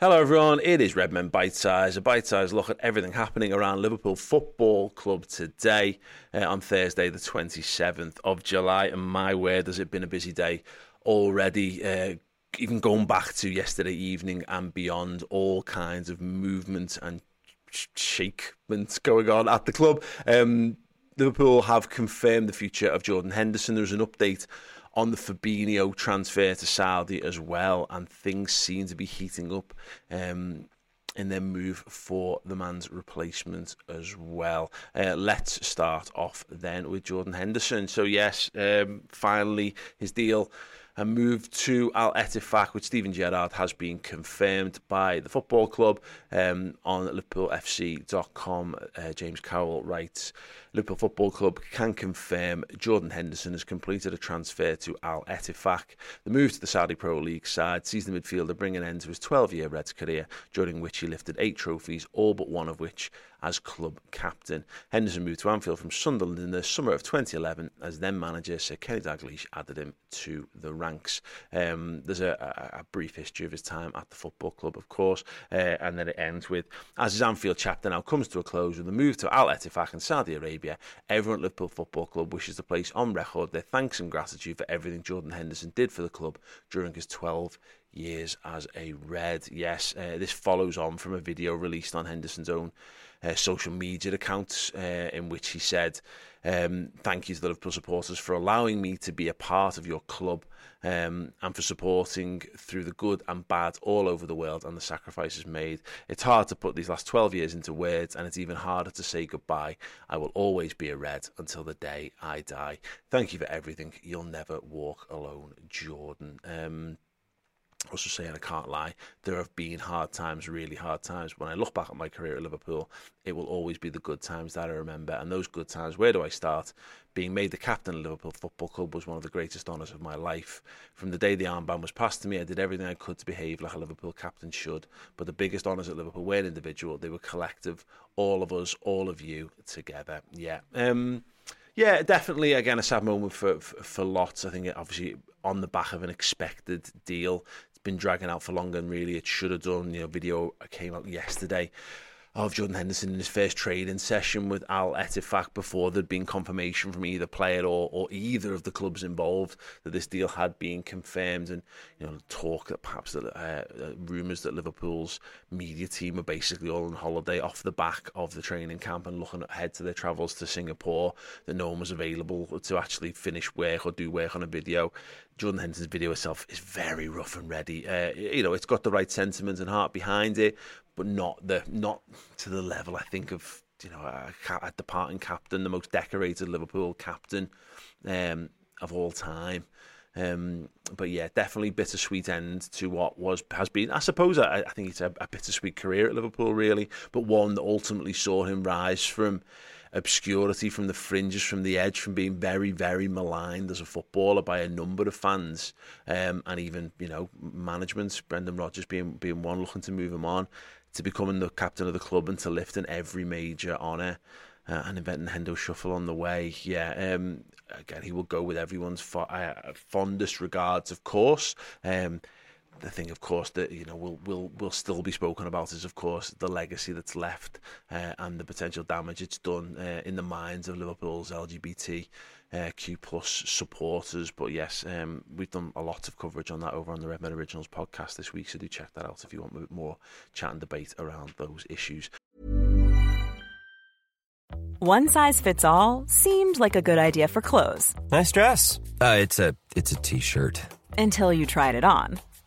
Hello everyone, it is Redmen Bite Size, a bite size look at everything happening around Liverpool Football Club today uh, on Thursday the 27th of July. And my word, has it been a busy day already. Uh, even going back to yesterday evening and beyond, all kinds of movement and shakements going on at the club. Um, Liverpool have confirmed the future of Jordan Henderson. There's an update on the Fabinho transfer to Saudi as well, and things seem to be heating up. Um, in their move for the man's replacement as well. Uh, let's start off then with Jordan Henderson. So, yes, um, finally his deal a move to Al Ettifaq which Steven Gerrard has been confirmed by the football club um, on LiverpoolFC.com. Uh, James Cowell writes Liverpool Football Club can confirm Jordan Henderson has completed a transfer to Al Ettifaq. The move to the Saudi Pro League side sees the midfielder bring an end to his 12 year Reds career, during which he lifted eight trophies, all but one of which as club captain. Henderson moved to Anfield from Sunderland in the summer of 2011 as then manager Sir Kenny Dalglish added him to the ranks. Um, there's a, a, brief history of his time at the football club, of course, uh, and then it ends with as his Anfield chapter now comes to a close with the move to Al Ettifaq in Saudi Arabia. Everyone at Liverpool Football Club wishes to place on record their thanks and gratitude for everything Jordan Henderson did for the club during his 12 years as a Red. Yes, uh, this follows on from a video released on Henderson's own uh, social media accounts uh, in which he said, um, Thank you to the Liverpool supporters for allowing me to be a part of your club um, and for supporting through the good and bad all over the world and the sacrifices made. It's hard to put these last 12 years into words, and it's even harder to say goodbye. I will always be a Red until the day I die. Thank you for everything. You'll never walk alone, Jordan. Um, also saying I can't lie, there have been hard times, really hard times. When I look back at my career at Liverpool, it will always be the good times that I remember. And those good times, where do I start? Being made the captain of Liverpool Football Club was one of the greatest honours of my life. From the day the armband was passed to me, I did everything I could to behave like a Liverpool captain should. But the biggest honours at Liverpool weren't individual, they were collective. All of us, all of you together. Yeah. Um, yeah, definitely. Again, a sad moment for, for, for lots. I think obviously on the back of an expected deal been dragging out for longer than really it should have done. You know, video came out yesterday of Jordan Henderson in his first training session with Al Ettifaq before there'd been confirmation from either player or, or either of the clubs involved that this deal had been confirmed. And, you know, talk that perhaps that, uh, uh, rumours that Liverpool's media team are basically all on holiday off the back of the training camp and looking ahead to their travels to Singapore, that no one was available to actually finish work or do work on a video. Jordan Henderson's video itself is very rough and ready. Uh, you know, it's got the right sentiment and heart behind it, but not the not to the level I think of you know a, a departing captain, the most decorated Liverpool captain um, of all time. Um, but yeah, definitely bittersweet end to what was has been. I suppose I, I think it's a, a bittersweet career at Liverpool, really, but one that ultimately saw him rise from obscurity, from the fringes, from the edge, from being very, very maligned as a footballer by a number of fans, um, and even you know management. Brendan Rodgers being being one looking to move him on, to becoming the captain of the club and to lifting every major honour. Uh, and inventing Hendo Shuffle on the way. Yeah, um, again, he will go with everyone's fo- uh, fondest regards, of course. Um, the thing, of course, that you know will will will still be spoken about is, of course, the legacy that's left uh, and the potential damage it's done uh, in the minds of Liverpool's LGBT uh, Q Plus supporters. But yes, um, we've done a lot of coverage on that over on the Redmen Originals podcast this week, so do check that out if you want more chat and debate around those issues. One size fits all seemed like a good idea for clothes. Nice dress. Uh, it's a it's a t-shirt. Until you tried it on.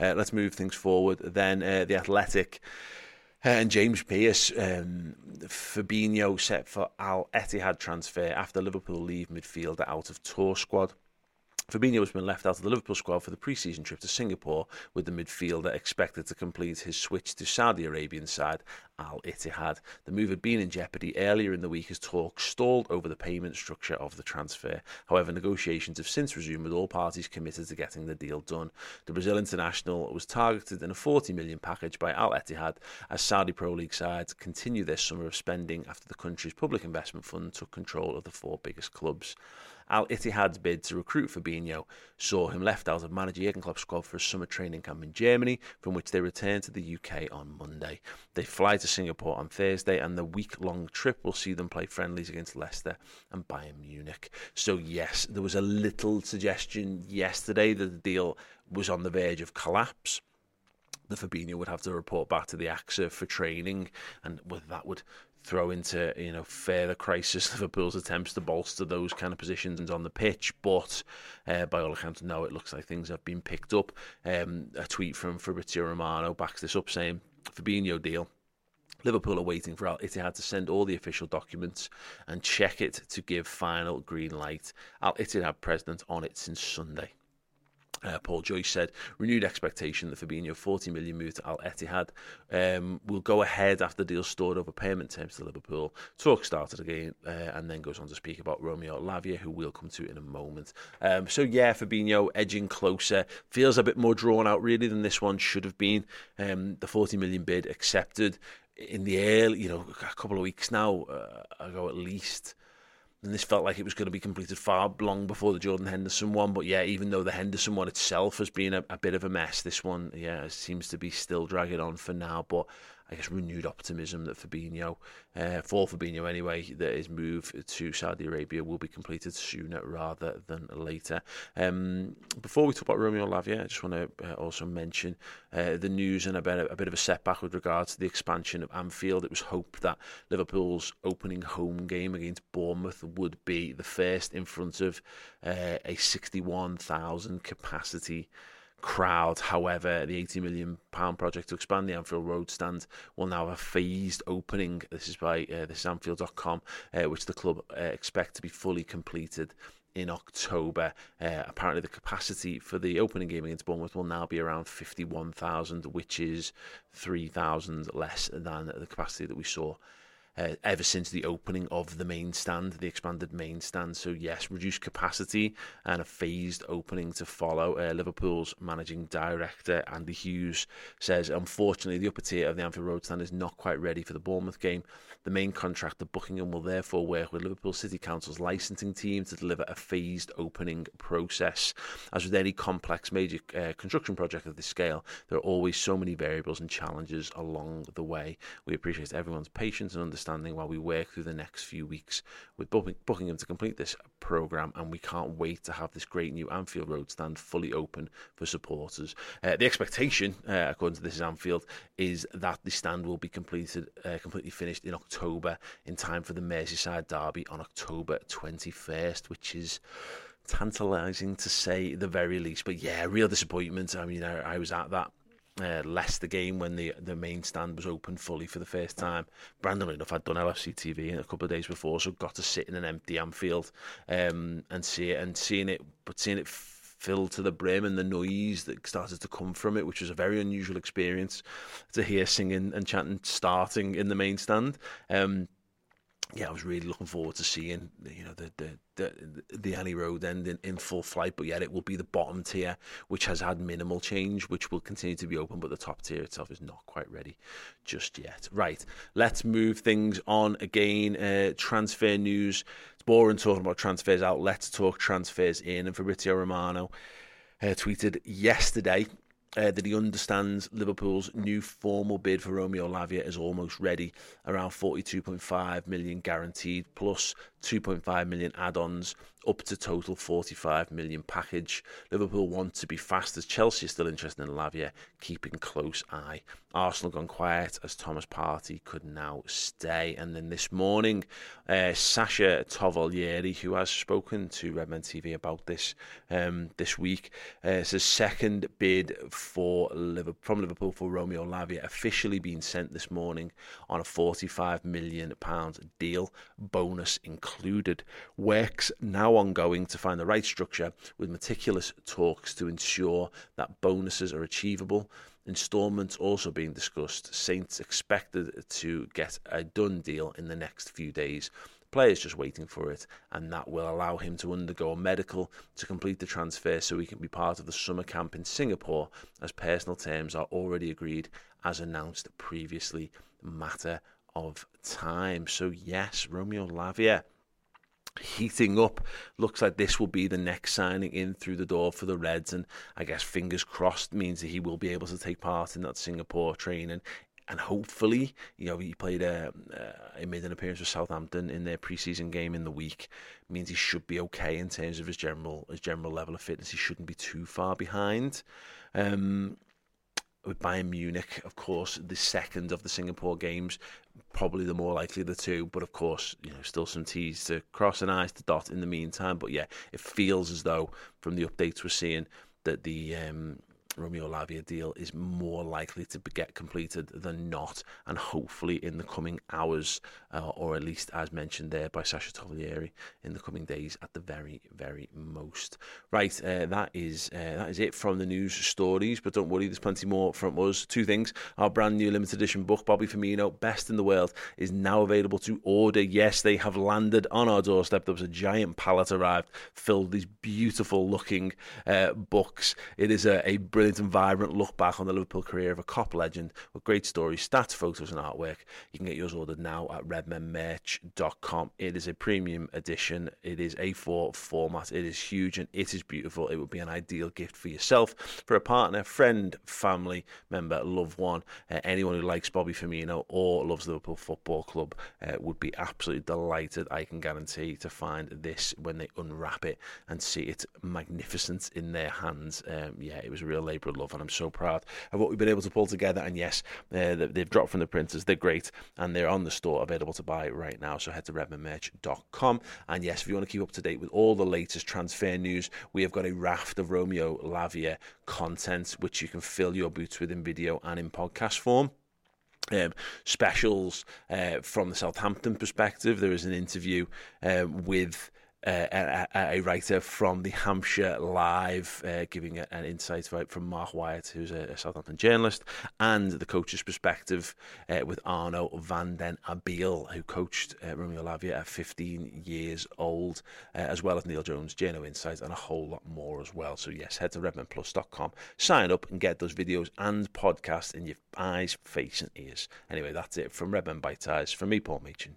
Uh, let's move things forward. Then uh, the Athletic uh, and James Pearce, um, Fabinho set for Al Ittihad transfer after Liverpool leave midfielder out of tour squad. Fabinho has been left out of the Liverpool squad for the pre-season trip to Singapore, with the midfielder expected to complete his switch to Saudi Arabian side Al Ittihad. The move had been in jeopardy earlier in the week as talks stalled over the payment structure of the transfer. However, negotiations have since resumed with all parties committed to getting the deal done. The Brazil international was targeted in a 40 million package by Al Ittihad as Saudi Pro League sides continue their summer of spending after the country's public investment fund took control of the four biggest clubs. Al Ittihad's bid to recruit Fabinho saw him left out of manager Jurgen Klopp's squad for a summer training camp in Germany, from which they return to the UK on Monday. They fly to Singapore on Thursday, and the week-long trip will see them play friendlies against Leicester and Bayern Munich. So yes, there was a little suggestion yesterday that the deal was on the verge of collapse the Fabinho would have to report back to the AXA for training, and whether that would throw into you know further crisis Liverpool's attempts to bolster those kind of positions on the pitch. But uh, by all accounts, no, it looks like things have been picked up. Um, a tweet from Fabrizio Romano backs this up, saying Fabinho deal. Liverpool are waiting for Al Ittihad to send all the official documents and check it to give final green light. Al Ittihad president on it since Sunday. Uh, Paul Joyce said, renewed expectation that Fabinho, 40 million move to Al Ittihad, um, will go ahead after the deal stored over payment terms to Liverpool. Talk started again, uh, and then goes on to speak about Romeo Lavia, who we'll come to in a moment. Um, so yeah, Fabinho edging closer, feels a bit more drawn out really than this one should have been. Um, the 40 million bid accepted in the early, you know, a couple of weeks now uh, ago at least and this felt like it was going to be completed far long before the Jordan Henderson one. But yeah, even though the Henderson one itself has been a, a bit of a mess, this one, yeah, seems to be still dragging on for now. But I guess, renewed optimism that Fabinho, uh, for Fabinho anyway, that his move to Saudi Arabia will be completed sooner rather than later. Um, before we talk about Romeo Lavia, I just want to uh, also mention uh, the news and a bit, a bit of a setback with regards to the expansion of Anfield. It was hoped that Liverpool's opening home game against Bournemouth would be the first in front of uh, a 61,000 capacity crowd. However, the 80 million pound project to expand the Anfield Road stand will now have a phased opening. This is by uh, this is Anfield.com, uh, which the club uh, expect to be fully completed in October. Uh, apparently, the capacity for the opening game against Bournemouth will now be around 51,000, which is 3,000 less than the capacity that we saw uh, ever since the opening of the main stand, the expanded main stand. So, yes, reduced capacity and a phased opening to follow. Uh, Liverpool's managing director, Andy Hughes, says, unfortunately, the upper tier of the Anfield Road stand is not quite ready for the Bournemouth game. The main contractor, Buckingham, will therefore work with Liverpool City Council's licensing team to deliver a phased opening process. As with any complex major uh, construction project of this scale, there are always so many variables and challenges along the way. We appreciate everyone's patience and understanding while we work through the next few weeks with Buckingham to complete this programme, and we can't wait to have this great new Anfield Road stand fully open for supporters. Uh, the expectation, uh, according to This is Anfield, is that the stand will be completed, uh, completely finished in October in time for the Merseyside derby on October 21st, which is tantalising to say the very least. But yeah, real disappointment. I mean, I, I was at that uh, Leicester game when the the main stand was open fully for the first time. Randomly enough, I'd done LFC TV a couple of days before, so got to sit in an empty Anfield um, and see it, and seeing it, but seeing it filled to the brim and the noise that started to come from it, which was a very unusual experience to hear singing and chanting starting in the main stand. Um, yeah, I was really looking forward to seeing you know the the the, the Annie Road end in, in full flight, but yet it will be the bottom tier, which has had minimal change, which will continue to be open, but the top tier itself is not quite ready just yet. Right, let's move things on again. Uh, transfer news. It's boring talking about transfers out. Let's talk transfers in. And Fabrizio Romano uh, tweeted yesterday uh, that he understands Liverpool's new formal bid for Romeo Lavia is almost ready, around 42.5 million guaranteed plus 2.5 million add-ons up to total 45 million package. Liverpool want to be fast as Chelsea is still interested in Lavia, keeping close eye. Arsenal gone quiet as Thomas Partey could now stay. And then this morning, uh, Sacha Tavolieri, who has spoken to Redmen TV about this um, this week, uh, says second bid for Liverpool, from Liverpool for Romeo Lavia officially being sent this morning on a 45 million pound deal, bonus included. Works now ongoing to find the right structure with meticulous talks to ensure that bonuses are achievable. Instalments also being discussed. Saints expected to get a done deal in the next few days. Players just waiting for it, and that will allow him to undergo a medical to complete the transfer so he can be part of the summer camp in Singapore, as personal terms are already agreed as announced previously. Matter of time. So, yes, Romeo Lavia heating up. Looks like this will be the next signing in through the door for the Reds, and I guess fingers crossed means that he will be able to take part in that Singapore training. And hopefully, you know, he played a, uh, he made an appearance for Southampton in their preseason game in the week. Means he should be okay in terms of his general his general level of fitness. He shouldn't be too far behind. Um, with Bayern Munich, of course, the second of the Singapore games, probably the more likely of the two. But of course, you know, still some T's to cross and I's to dot in the meantime. But yeah, it feels as though from the updates we're seeing that the um, Romeo Lavia deal is more likely to get completed than not, and hopefully in the coming hours, uh, or at least as mentioned there by Sacha Tavolieri, in the coming days at the very, very most. Right, uh, that is uh, that is it from the news stories. But don't worry, there's plenty more from us. Two things: our brand new limited edition book, Bobby Firmino, Best in the World, is now available to order. Yes, they have landed on our doorstep. There was a giant pallet arrived, filled these beautiful looking uh, books. It is a, a brilliant brilliant and vibrant look back on the Liverpool career of a Kop legend with great stories, stats, photos, and artwork. You can get yours ordered now at redmenmerch.com. It is a premium edition. It is A4 format. It is huge and it is beautiful. It would be an ideal gift for yourself, for a partner, friend, family member, loved one, uh, anyone who likes Bobby Firmino or loves Liverpool Football Club uh, would be absolutely delighted. I can guarantee to find this when they unwrap it and see it magnificent in their hands. Um, yeah, it was a real labour of love, and I'm so proud of what we've been able to pull together. And yes, uh, they've dropped from the printers. They're great, and they're on the store available to buy right now. So head to redmenmerch.com. And yes, if you want to keep up to date with all the latest transfer news, we have got a raft of Romeo Lavia content, which you can fill your boots with in video and in podcast form. Um, specials uh, from the Southampton perspective. There is an interview uh, with uh, a, a, writer from the Hampshire Live, uh, giving an insight from Mark Wyatt, who's a, a Southampton journalist, and the coach's perspective uh, with Arno van den Abel, who coached uh, Romeo Lavia at 15 years old, uh, as well as Neil Jones, Journo Insight, and a whole lot more as well. So, yes, head to redmenplus.com, sign up, and get those videos and podcasts in your eyes, face, and ears. Anyway, that's it from Redmen Bite Size. From me, Paul Machin.